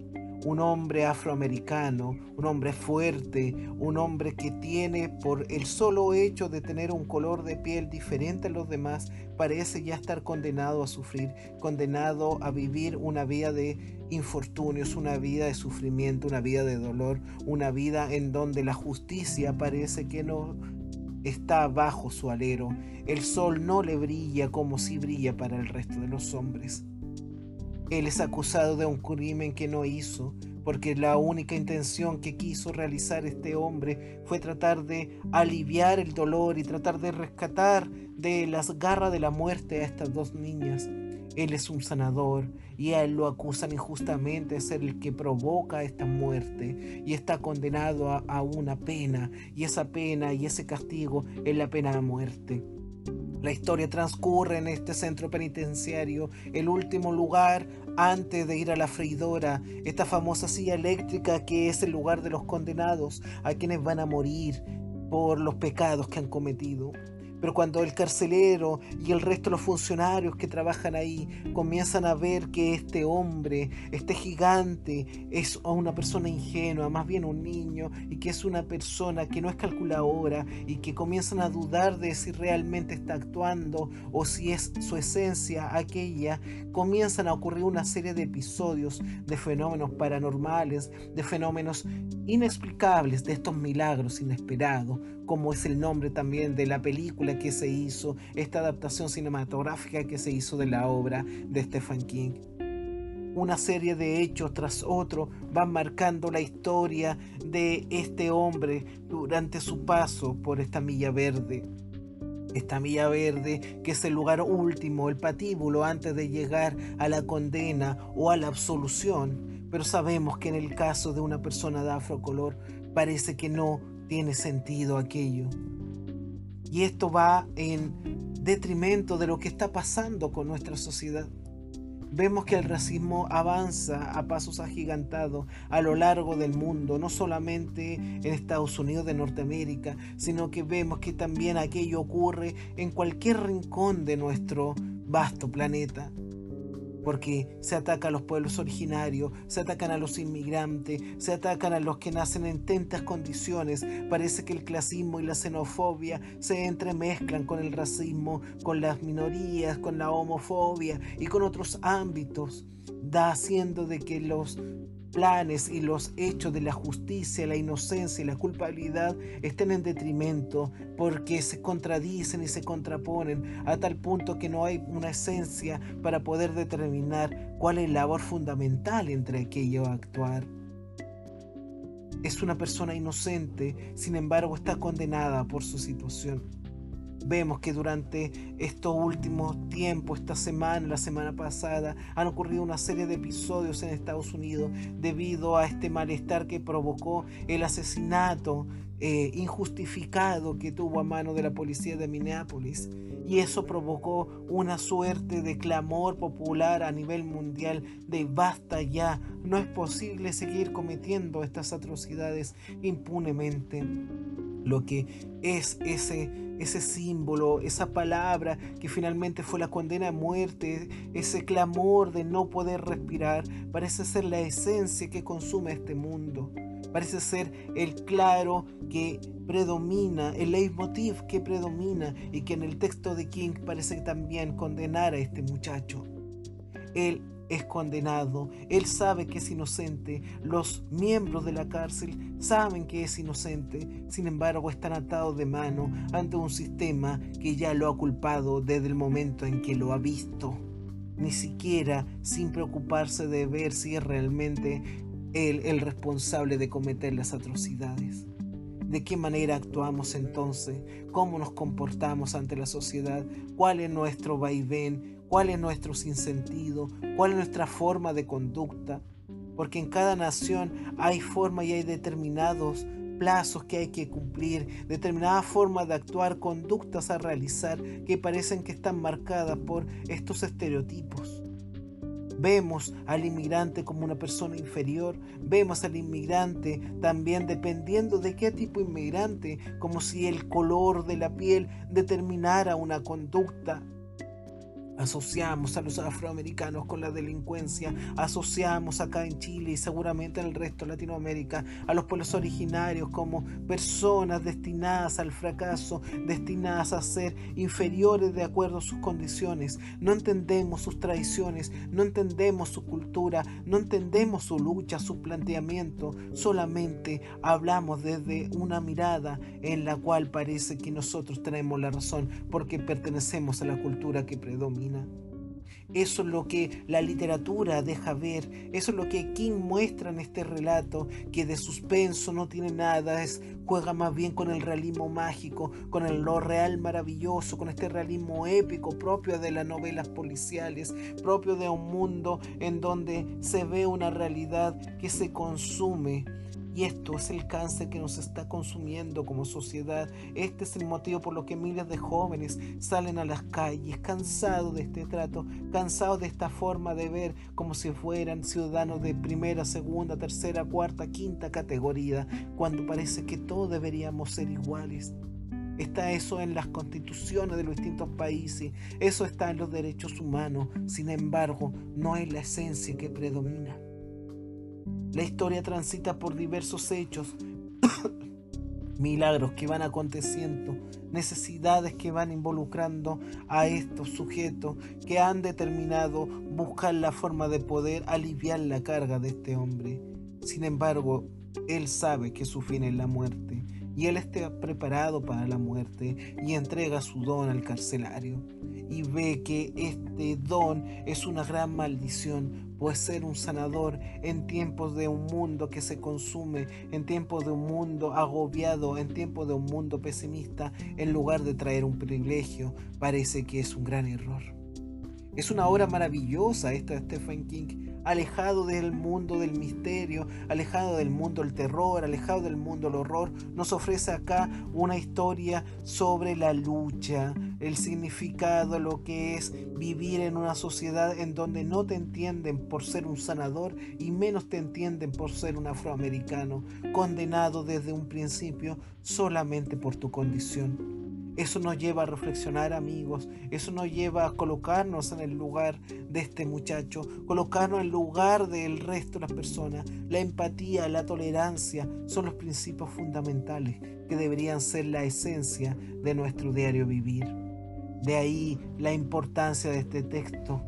un hombre afroamericano, un hombre fuerte, un hombre que tiene por el solo hecho de tener un color de piel diferente a los demás, parece ya estar condenado a sufrir, condenado a vivir una vida de infortunios, una vida de sufrimiento, una vida de dolor, una vida en donde la justicia parece que no está bajo su alero, el sol no le brilla como si brilla para el resto de los hombres. Él es acusado de un crimen que no hizo, porque la única intención que quiso realizar este hombre fue tratar de aliviar el dolor y tratar de rescatar de las garras de la muerte a estas dos niñas. Él es un sanador y a él lo acusan injustamente de ser el que provoca esta muerte y está condenado a, a una pena y esa pena y ese castigo es la pena de muerte. La historia transcurre en este centro penitenciario, el último lugar antes de ir a la freidora, esta famosa silla eléctrica que es el lugar de los condenados, a quienes van a morir por los pecados que han cometido. Pero cuando el carcelero y el resto de los funcionarios que trabajan ahí comienzan a ver que este hombre, este gigante, es una persona ingenua, más bien un niño, y que es una persona que no es calculadora, y que comienzan a dudar de si realmente está actuando o si es su esencia aquella, comienzan a ocurrir una serie de episodios de fenómenos paranormales, de fenómenos inexplicables, de estos milagros inesperados, como es el nombre también de la película que se hizo, esta adaptación cinematográfica que se hizo de la obra de Stephen King. Una serie de hechos tras otro van marcando la historia de este hombre durante su paso por esta milla verde. Esta milla verde que es el lugar último, el patíbulo antes de llegar a la condena o a la absolución. Pero sabemos que en el caso de una persona de afrocolor parece que no tiene sentido aquello. Y esto va en detrimento de lo que está pasando con nuestra sociedad. Vemos que el racismo avanza a pasos agigantados a lo largo del mundo, no solamente en Estados Unidos de Norteamérica, sino que vemos que también aquello ocurre en cualquier rincón de nuestro vasto planeta. Porque se ataca a los pueblos originarios, se atacan a los inmigrantes, se atacan a los que nacen en tentas condiciones. Parece que el clasismo y la xenofobia se entremezclan con el racismo, con las minorías, con la homofobia y con otros ámbitos, da haciendo de que los planes y los hechos de la justicia, la inocencia y la culpabilidad estén en detrimento porque se contradicen y se contraponen a tal punto que no hay una esencia para poder determinar cuál es la labor fundamental entre aquello a actuar. Es una persona inocente, sin embargo está condenada por su situación. Vemos que durante estos últimos tiempos, esta semana, la semana pasada, han ocurrido una serie de episodios en Estados Unidos debido a este malestar que provocó el asesinato eh, injustificado que tuvo a mano de la policía de Minneapolis. Y eso provocó una suerte de clamor popular a nivel mundial de basta ya, no es posible seguir cometiendo estas atrocidades impunemente. Lo que es ese ese símbolo, esa palabra que finalmente fue la condena a muerte, ese clamor de no poder respirar, parece ser la esencia que consume este mundo. Parece ser el claro que predomina, el leitmotiv que predomina y que en el texto de King parece también condenar a este muchacho. Él es condenado, él sabe que es inocente, los miembros de la cárcel saben que es inocente, sin embargo están atados de mano ante un sistema que ya lo ha culpado desde el momento en que lo ha visto, ni siquiera sin preocuparse de ver si es realmente él el responsable de cometer las atrocidades. ¿De qué manera actuamos entonces? ¿Cómo nos comportamos ante la sociedad? ¿Cuál es nuestro vaivén? Cuál es nuestro sinsentido, cuál es nuestra forma de conducta, porque en cada nación hay forma y hay determinados plazos que hay que cumplir, determinada forma de actuar, conductas a realizar que parecen que están marcadas por estos estereotipos. Vemos al inmigrante como una persona inferior, vemos al inmigrante también dependiendo de qué tipo inmigrante, como si el color de la piel determinara una conducta Asociamos a los afroamericanos con la delincuencia, asociamos acá en Chile y seguramente en el resto de Latinoamérica a los pueblos originarios como personas destinadas al fracaso, destinadas a ser inferiores de acuerdo a sus condiciones. No entendemos sus tradiciones, no entendemos su cultura, no entendemos su lucha, su planteamiento, solamente hablamos desde una mirada en la cual parece que nosotros tenemos la razón porque pertenecemos a la cultura que predomina. Eso es lo que la literatura deja ver, eso es lo que King muestra en este relato, que de suspenso no tiene nada, es, juega más bien con el realismo mágico, con el lo real maravilloso, con este realismo épico propio de las novelas policiales, propio de un mundo en donde se ve una realidad que se consume y esto es el cáncer que nos está consumiendo como sociedad. Este es el motivo por lo que miles de jóvenes salen a las calles cansados de este trato, cansados de esta forma de ver como si fueran ciudadanos de primera, segunda, tercera, cuarta, quinta categoría, cuando parece que todos deberíamos ser iguales. Está eso en las constituciones de los distintos países, eso está en los derechos humanos, sin embargo, no es la esencia que predomina. La historia transita por diversos hechos, milagros que van aconteciendo, necesidades que van involucrando a estos sujetos que han determinado buscar la forma de poder aliviar la carga de este hombre. Sin embargo, él sabe que su fin es la muerte y él está preparado para la muerte y entrega su don al carcelario y ve que este don es una gran maldición, pues ser un sanador en tiempos de un mundo que se consume, en tiempos de un mundo agobiado, en tiempos de un mundo pesimista, en lugar de traer un privilegio, parece que es un gran error. Es una obra maravillosa esta de Stephen King alejado del mundo del misterio, alejado del mundo del terror, alejado del mundo del horror, nos ofrece acá una historia sobre la lucha, el significado, lo que es vivir en una sociedad en donde no te entienden por ser un sanador y menos te entienden por ser un afroamericano, condenado desde un principio solamente por tu condición. Eso nos lleva a reflexionar, amigos. Eso nos lleva a colocarnos en el lugar de este muchacho, colocarnos en el lugar del resto de las personas. La empatía, la tolerancia son los principios fundamentales que deberían ser la esencia de nuestro diario vivir. De ahí la importancia de este texto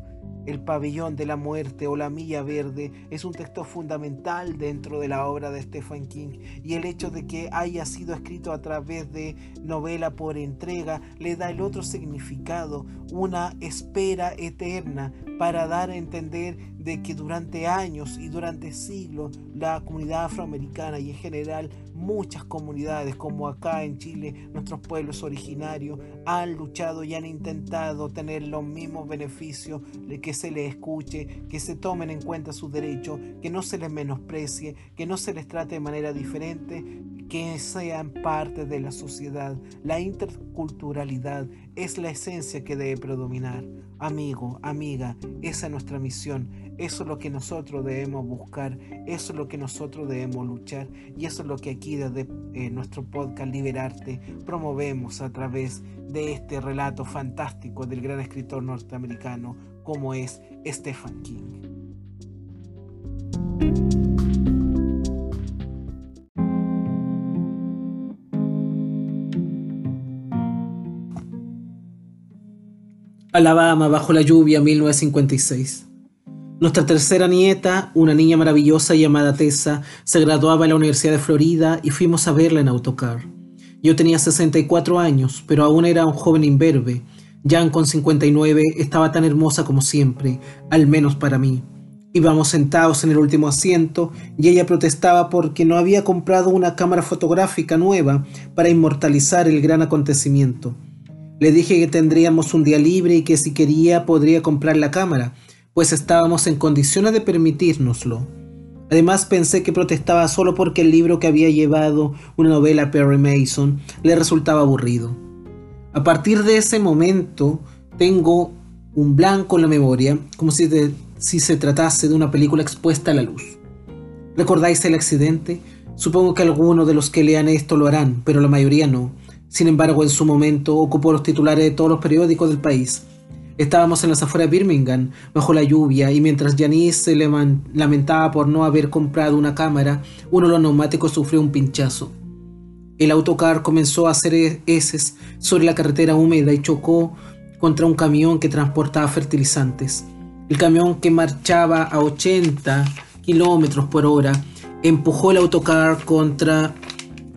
el pabellón de la muerte o la milla verde es un texto fundamental dentro de la obra de Stephen King y el hecho de que haya sido escrito a través de novela por entrega le da el otro significado, una espera eterna para dar a entender de que durante años y durante siglos la comunidad afroamericana y en general muchas comunidades como acá en Chile, nuestros pueblos originarios han luchado y han intentado tener los mismos beneficios, que se les escuche, que se tomen en cuenta sus derechos, que no se les menosprecie, que no se les trate de manera diferente, que sean parte de la sociedad. La interculturalidad es la esencia que debe predominar. Amigo, amiga, esa es nuestra misión. Eso es lo que nosotros debemos buscar. Eso es lo que nosotros debemos luchar. Y eso es lo que aquí desde eh, nuestro podcast Liberarte promovemos a través de este relato fantástico del gran escritor norteamericano como es Stephen King.
Alabama bajo la lluvia 1956. Nuestra tercera nieta, una niña maravillosa llamada Tessa, se graduaba en la Universidad de Florida y fuimos a verla en autocar. Yo tenía 64 años, pero aún era un joven imberbe. Jan con 59 estaba tan hermosa como siempre, al menos para mí. Íbamos sentados en el último asiento y ella protestaba porque no había comprado una cámara fotográfica nueva para inmortalizar el gran acontecimiento. Le dije que tendríamos un día libre y que si quería podría comprar la cámara, pues estábamos en condiciones de permitírnoslo. Además pensé que protestaba solo porque el libro que había llevado, una novela Perry Mason, le resultaba aburrido. A partir de ese momento tengo un blanco en la memoria, como si, si se tratase de una película expuesta a la luz. ¿Recordáis el accidente? Supongo que algunos de los que lean esto lo harán, pero la mayoría no. Sin embargo, en su momento ocupó los titulares de todos los periódicos del país. Estábamos en las afueras de Birmingham, bajo la lluvia, y mientras Janice se lamentaba por no haber comprado una cámara, uno de los neumáticos sufrió un pinchazo. El autocar comenzó a hacer heces sobre la carretera húmeda y chocó contra un camión que transportaba fertilizantes. El camión que marchaba a 80 kilómetros por hora empujó el autocar contra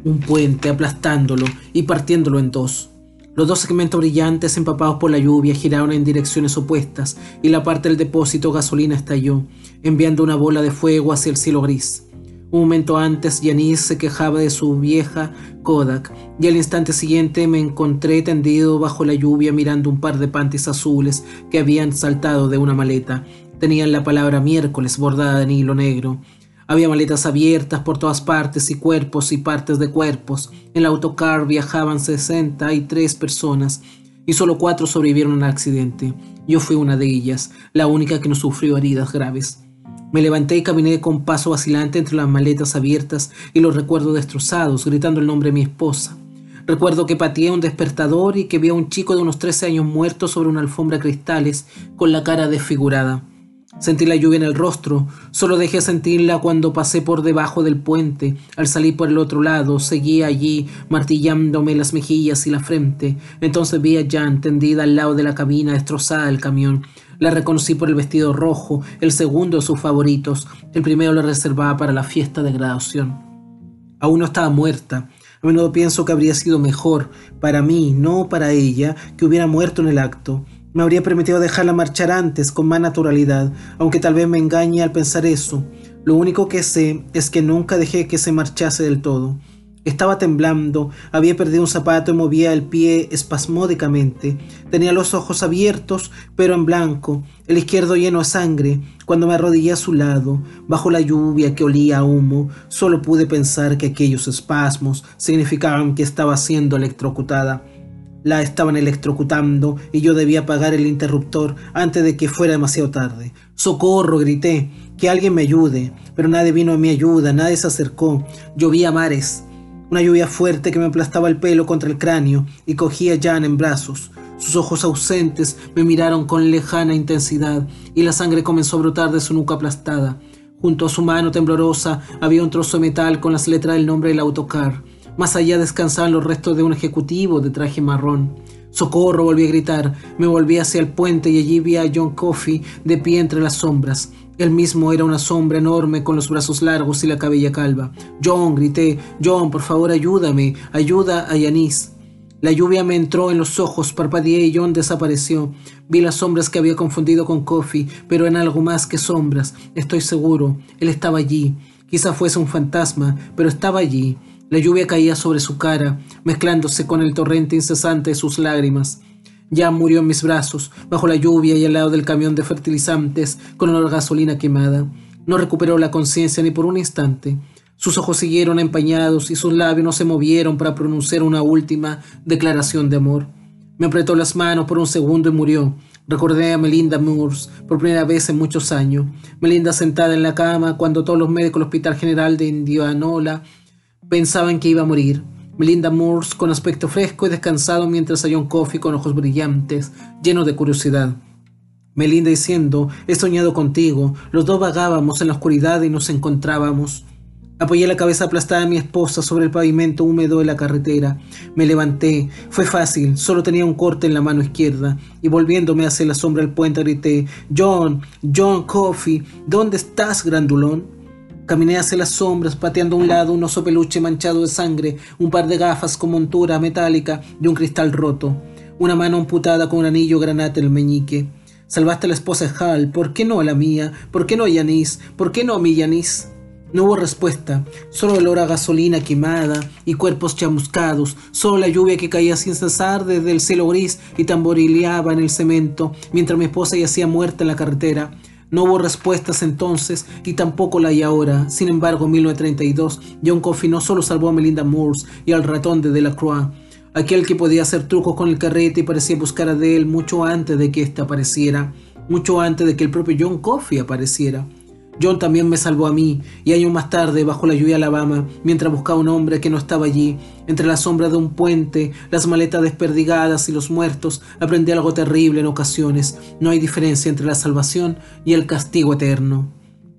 un puente aplastándolo y partiéndolo en dos. Los dos segmentos brillantes empapados por la lluvia giraron en direcciones opuestas y la parte del depósito gasolina estalló, enviando una bola de fuego hacia el cielo gris. Un momento antes, Yanis se quejaba de su vieja Kodak, y al instante siguiente me encontré tendido bajo la lluvia mirando un par de panties azules que habían saltado de una maleta. Tenían la palabra miércoles bordada en hilo negro. Había maletas abiertas por todas partes y cuerpos y partes de cuerpos. En el autocar viajaban 63 personas y solo cuatro sobrevivieron al accidente. Yo fui una de ellas, la única que no sufrió heridas graves. Me levanté y caminé con paso vacilante entre las maletas abiertas y los recuerdos destrozados, gritando el nombre de mi esposa. Recuerdo que pateé un despertador y que vi a un chico de unos 13 años muerto sobre una alfombra cristales con la cara desfigurada. Sentí la lluvia en el rostro, solo dejé sentirla cuando pasé por debajo del puente. Al salir por el otro lado, seguí allí, martillándome las mejillas y la frente. Entonces vi a Jan tendida al lado de la cabina destrozada del camión. La reconocí por el vestido rojo, el segundo de sus favoritos. El primero lo reservaba para la fiesta de graduación. Aún no estaba muerta. A menudo pienso que habría sido mejor para mí, no para ella, que hubiera muerto en el acto. Me habría permitido dejarla marchar antes, con más naturalidad, aunque tal vez me engañe al pensar eso. Lo único que sé es que nunca dejé que se marchase del todo. Estaba temblando, había perdido un zapato y movía el pie espasmódicamente. Tenía los ojos abiertos, pero en blanco, el izquierdo lleno de sangre. Cuando me arrodillé a su lado, bajo la lluvia que olía a humo, solo pude pensar que aquellos espasmos significaban que estaba siendo electrocutada. La estaban electrocutando y yo debía apagar el interruptor antes de que fuera demasiado tarde. ¡Socorro! grité. Que alguien me ayude. Pero nadie vino a mi ayuda, nadie se acercó. Llovía mares. Una lluvia fuerte que me aplastaba el pelo contra el cráneo y cogía a Jan en brazos. Sus ojos ausentes me miraron con lejana intensidad y la sangre comenzó a brotar de su nuca aplastada. Junto a su mano temblorosa había un trozo de metal con las letras del nombre del autocar. Más allá descansaban los restos de un ejecutivo de traje marrón. ¡Socorro! volví a gritar. Me volví hacia el puente y allí vi a John Coffey de pie entre las sombras. Él mismo era una sombra enorme con los brazos largos y la cabella calva. John, grité. John, por favor, ayúdame. Ayuda a Yanis. La lluvia me entró en los ojos, parpadeé y John desapareció. Vi las sombras que había confundido con Coffee, pero en algo más que sombras. Estoy seguro. Él estaba allí. Quizá fuese un fantasma, pero estaba allí. La lluvia caía sobre su cara, mezclándose con el torrente incesante de sus lágrimas. Ya murió en mis brazos, bajo la lluvia y al lado del camión de fertilizantes, con olor a gasolina quemada. No recuperó la conciencia ni por un instante. Sus ojos siguieron empañados y sus labios no se movieron para pronunciar una última declaración de amor. Me apretó las manos por un segundo y murió. Recordé a Melinda Moores por primera vez en muchos años. Melinda sentada en la cama cuando todos los médicos del Hospital General de Indianola pensaban que iba a morir. Melinda Moores con aspecto fresco y descansado mientras a John Coffey con ojos brillantes, llenos de curiosidad. Melinda diciendo, he soñado contigo, los dos vagábamos en la oscuridad y nos encontrábamos. Apoyé la cabeza aplastada de mi esposa sobre el pavimento húmedo de la carretera. Me levanté. Fue fácil, solo tenía un corte en la mano izquierda. Y volviéndome hacia la sombra del puente grité, John, John Coffey, ¿dónde estás, grandulón? Caminé hacia las sombras, pateando a un lado un oso peluche manchado de sangre, un par de gafas con montura metálica y un cristal roto, una mano amputada con un anillo granate en el meñique. Salvaste a la esposa de Hal, ¿por qué no a la mía? ¿Por qué no a Yanis? ¿Por qué no a mi Yanis? No hubo respuesta, solo olor a gasolina quemada y cuerpos chamuscados, solo la lluvia que caía sin cesar desde el cielo gris y tamborileaba en el cemento, mientras mi esposa yacía muerta en la carretera. No hubo respuestas entonces y tampoco la hay ahora. Sin embargo, en 1932, John Coffey no solo salvó a Melinda Moores y al ratón de Delacroix, aquel que podía hacer trucos con el carrete y parecía buscar a Dale mucho antes de que éste apareciera, mucho antes de que el propio John Coffey apareciera. John también me salvó a mí, y años más tarde, bajo la lluvia Alabama, mientras buscaba un hombre que no estaba allí, entre la sombra de un puente, las maletas desperdigadas y los muertos, aprendí algo terrible en ocasiones. No hay diferencia entre la salvación y el castigo eterno.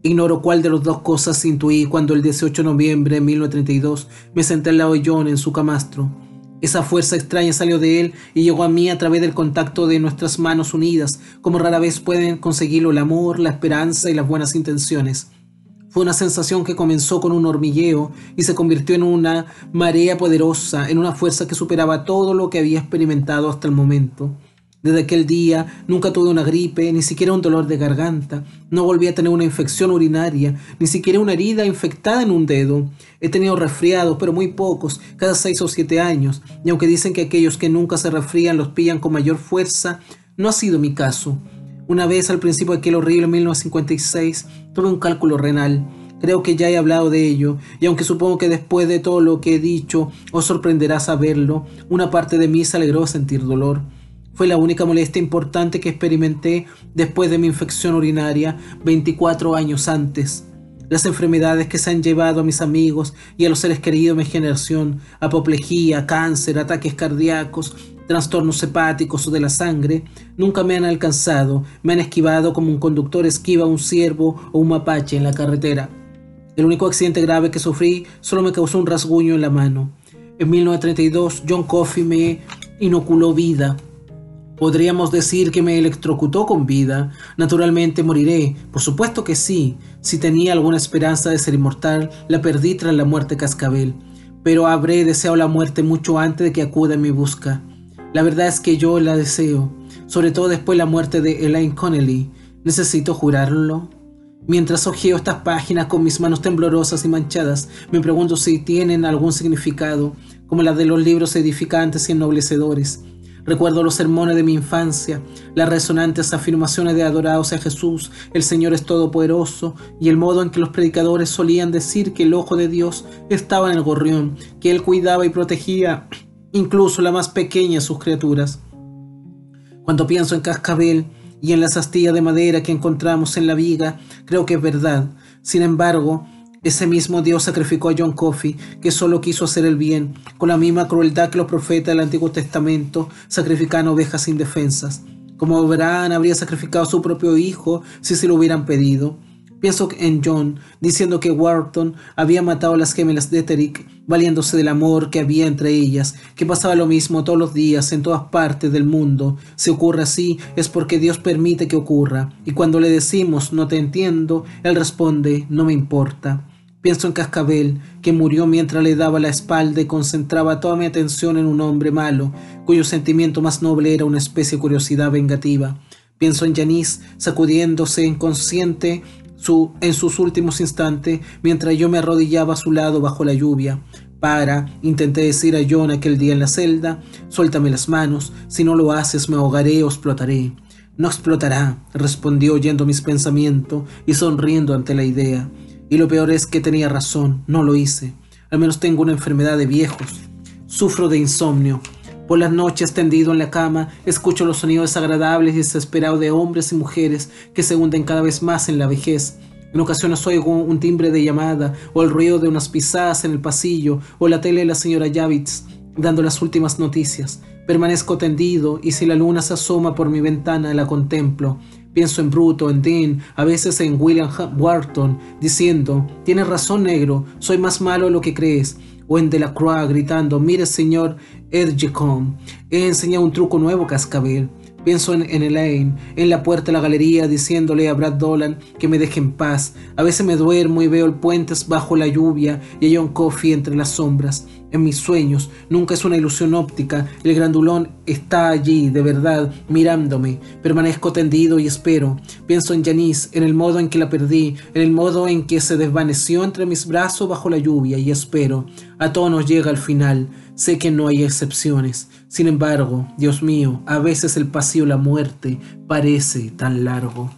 Ignoro cuál de las dos cosas intuí cuando el 18 de noviembre de 1932 me senté al lado de John en su camastro. Esa fuerza extraña salió de él y llegó a mí a través del contacto de nuestras manos unidas, como rara vez pueden conseguirlo el amor, la esperanza y las buenas intenciones. Fue una sensación que comenzó con un hormigueo y se convirtió en una marea poderosa, en una fuerza que superaba todo lo que había experimentado hasta el momento. Desde aquel día nunca tuve una gripe, ni siquiera un dolor de garganta. No volví a tener una infección urinaria, ni siquiera una herida infectada en un dedo. He tenido resfriados, pero muy pocos, cada seis o siete años. Y aunque dicen que aquellos que nunca se resfrían los pillan con mayor fuerza, no ha sido mi caso. Una vez al principio de aquel horrible 1956 tuve un cálculo renal. Creo que ya he hablado de ello, y aunque supongo que después de todo lo que he dicho os sorprenderá saberlo, una parte de mí se alegró sentir dolor. Fue la única molestia importante que experimenté después de mi infección urinaria 24 años antes. Las enfermedades que se han llevado a mis amigos y a los seres queridos de mi generación, apoplejía, cáncer, ataques cardíacos, trastornos hepáticos o de la sangre, nunca me han alcanzado, me han esquivado como un conductor esquiva a un ciervo o un mapache en la carretera. El único accidente grave que sufrí solo me causó un rasguño en la mano. En 1932, John Coffey me inoculó vida. Podríamos decir que me electrocutó con vida. Naturalmente moriré. Por supuesto que sí. Si tenía alguna esperanza de ser inmortal, la perdí tras la muerte cascabel. Pero habré deseado la muerte mucho antes de que acuda en mi busca. La verdad es que yo la deseo, sobre todo después de la muerte de Elaine Connelly. ¿Necesito jurarlo? Mientras ojeo estas páginas con mis manos temblorosas y manchadas, me pregunto si tienen algún significado, como las de los libros edificantes y ennoblecedores. Recuerdo los sermones de mi infancia, las resonantes afirmaciones de adorados a Jesús, el Señor es todopoderoso, y el modo en que los predicadores solían decir que el ojo de Dios estaba en el gorrión, que Él cuidaba y protegía incluso la más pequeña de sus criaturas. Cuando pienso en Cascabel y en las astillas de madera que encontramos en la viga, creo que es verdad. Sin embargo, Ese mismo Dios sacrificó a John Coffey, que solo quiso hacer el bien, con la misma crueldad que los profetas del Antiguo Testamento sacrificaban ovejas indefensas. Como Abraham habría sacrificado a su propio hijo si se lo hubieran pedido. Pienso en John diciendo que Wharton había matado a las gemelas de Terick, valiéndose del amor que había entre ellas, que pasaba lo mismo todos los días en todas partes del mundo. Si ocurre así es porque Dios permite que ocurra, y cuando le decimos no te entiendo, Él responde no me importa. Pienso en Cascabel, que murió mientras le daba la espalda y concentraba toda mi atención en un hombre malo, cuyo sentimiento más noble era una especie de curiosidad vengativa. Pienso en Janice, sacudiéndose inconsciente en sus últimos instantes mientras yo me arrodillaba a su lado bajo la lluvia. Para, intenté decir a John aquel día en la celda, suéltame las manos, si no lo haces me ahogaré o explotaré. No explotará, respondió oyendo mis pensamientos y sonriendo ante la idea. Y lo peor es que tenía razón, no lo hice. Al menos tengo una enfermedad de viejos. Sufro de insomnio. Por las noches, tendido en la cama, escucho los sonidos desagradables y desesperados de hombres y mujeres que se hunden cada vez más en la vejez. En ocasiones oigo un timbre de llamada, o el ruido de unas pisadas en el pasillo, o la tele de la señora Javits dando las últimas noticias. Permanezco tendido y si la luna se asoma por mi ventana la contemplo. Pienso en Bruto, en Dean, a veces en William Wharton, diciendo, tienes razón negro, soy más malo de lo que crees o en Delacroix gritando, mire señor Edgecombe, he enseñado un truco nuevo, cascabel. Pienso en, Elaine, en la puerta de la galería, diciéndole a Brad Dolan que me deje en paz. A veces me duermo y veo el puente bajo la lluvia y a John Coffey entre las sombras en mis sueños, nunca es una ilusión óptica, el grandulón está allí, de verdad, mirándome, permanezco tendido y espero, pienso en Janice, en el modo en que la perdí, en el modo en que se desvaneció entre mis brazos bajo la lluvia y espero, a todos nos llega al final, sé que no hay excepciones, sin embargo, Dios mío, a veces el de la muerte parece tan largo.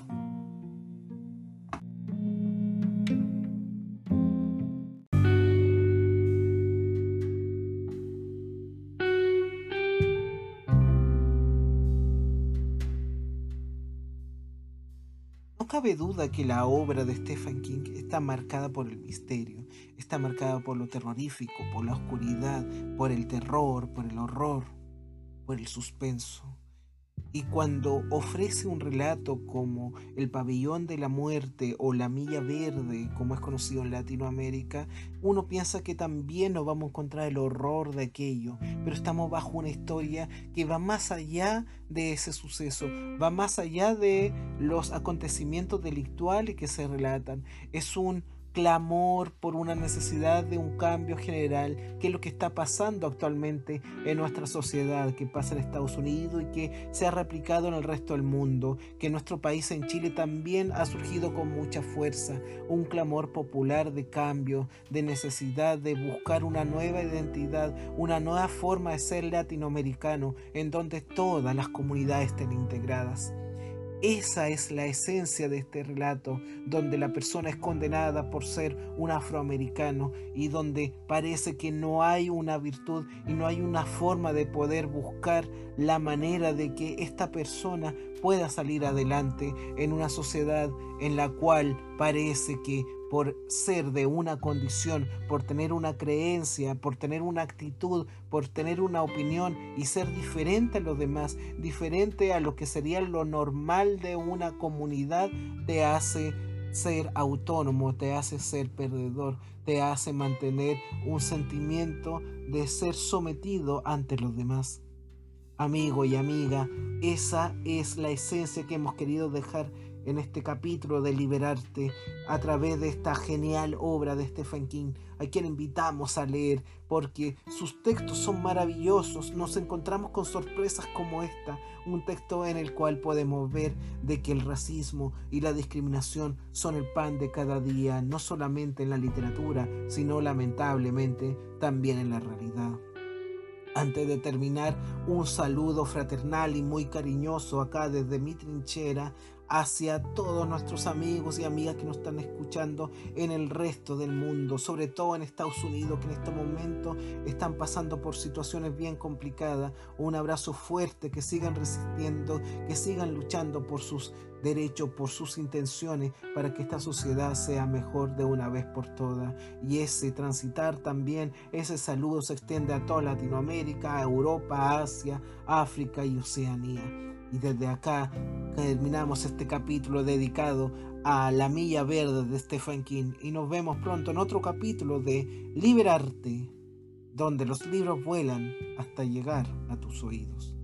Que la obra de Stephen King está marcada por el misterio, está marcada por lo terrorífico, por la oscuridad, por el terror, por el horror, por el suspenso. Y cuando ofrece un relato como El pabellón de la muerte o La milla verde, como es conocido en Latinoamérica, uno piensa que también nos vamos a encontrar el horror de aquello, pero estamos bajo una historia que va más allá de ese suceso, va más allá de los acontecimientos delictuales que se relatan. Es un clamor por una necesidad de un cambio general, que es lo que está pasando actualmente en nuestra sociedad, que pasa en Estados Unidos y que se ha replicado en el resto del mundo, que nuestro país en Chile también ha surgido con mucha fuerza, un clamor popular de cambio, de necesidad de buscar una nueva identidad, una nueva forma de ser latinoamericano, en donde todas las comunidades estén integradas. Esa es la esencia de este relato, donde la persona es condenada por ser un afroamericano y donde parece que no hay una virtud y no hay una forma de poder buscar la manera de que esta persona pueda salir adelante en una sociedad en la cual parece que por ser de una condición, por tener una creencia, por tener una actitud, por tener una opinión y ser diferente a los demás, diferente a lo que sería lo normal de una comunidad, te hace ser autónomo, te hace ser perdedor, te hace mantener un sentimiento de ser sometido ante los demás. Amigo y amiga, esa es la esencia que hemos querido dejar en este capítulo de Liberarte a través de esta genial obra de Stephen King, a quien invitamos a leer porque sus textos son maravillosos. Nos encontramos con sorpresas como esta, un texto en el cual podemos ver de que el racismo y la discriminación son el pan de cada día, no solamente en la literatura, sino lamentablemente también en la realidad. Antes de terminar, un saludo fraternal y muy cariñoso acá desde mi trinchera hacia todos nuestros amigos y amigas que nos están escuchando en el resto del mundo, sobre todo en Estados Unidos, que en este momento están pasando por situaciones bien complicadas. Un abrazo fuerte, que sigan resistiendo, que sigan luchando por sus derechos, por sus intenciones, para que esta sociedad sea mejor de una vez por todas. Y ese transitar también, ese saludo se extiende a toda Latinoamérica, Europa, Asia, África y Oceanía. Y desde acá terminamos este capítulo dedicado a La Milla Verde de Stephen King y nos vemos pronto en otro capítulo de Liberarte, donde los libros vuelan hasta llegar a tus oídos.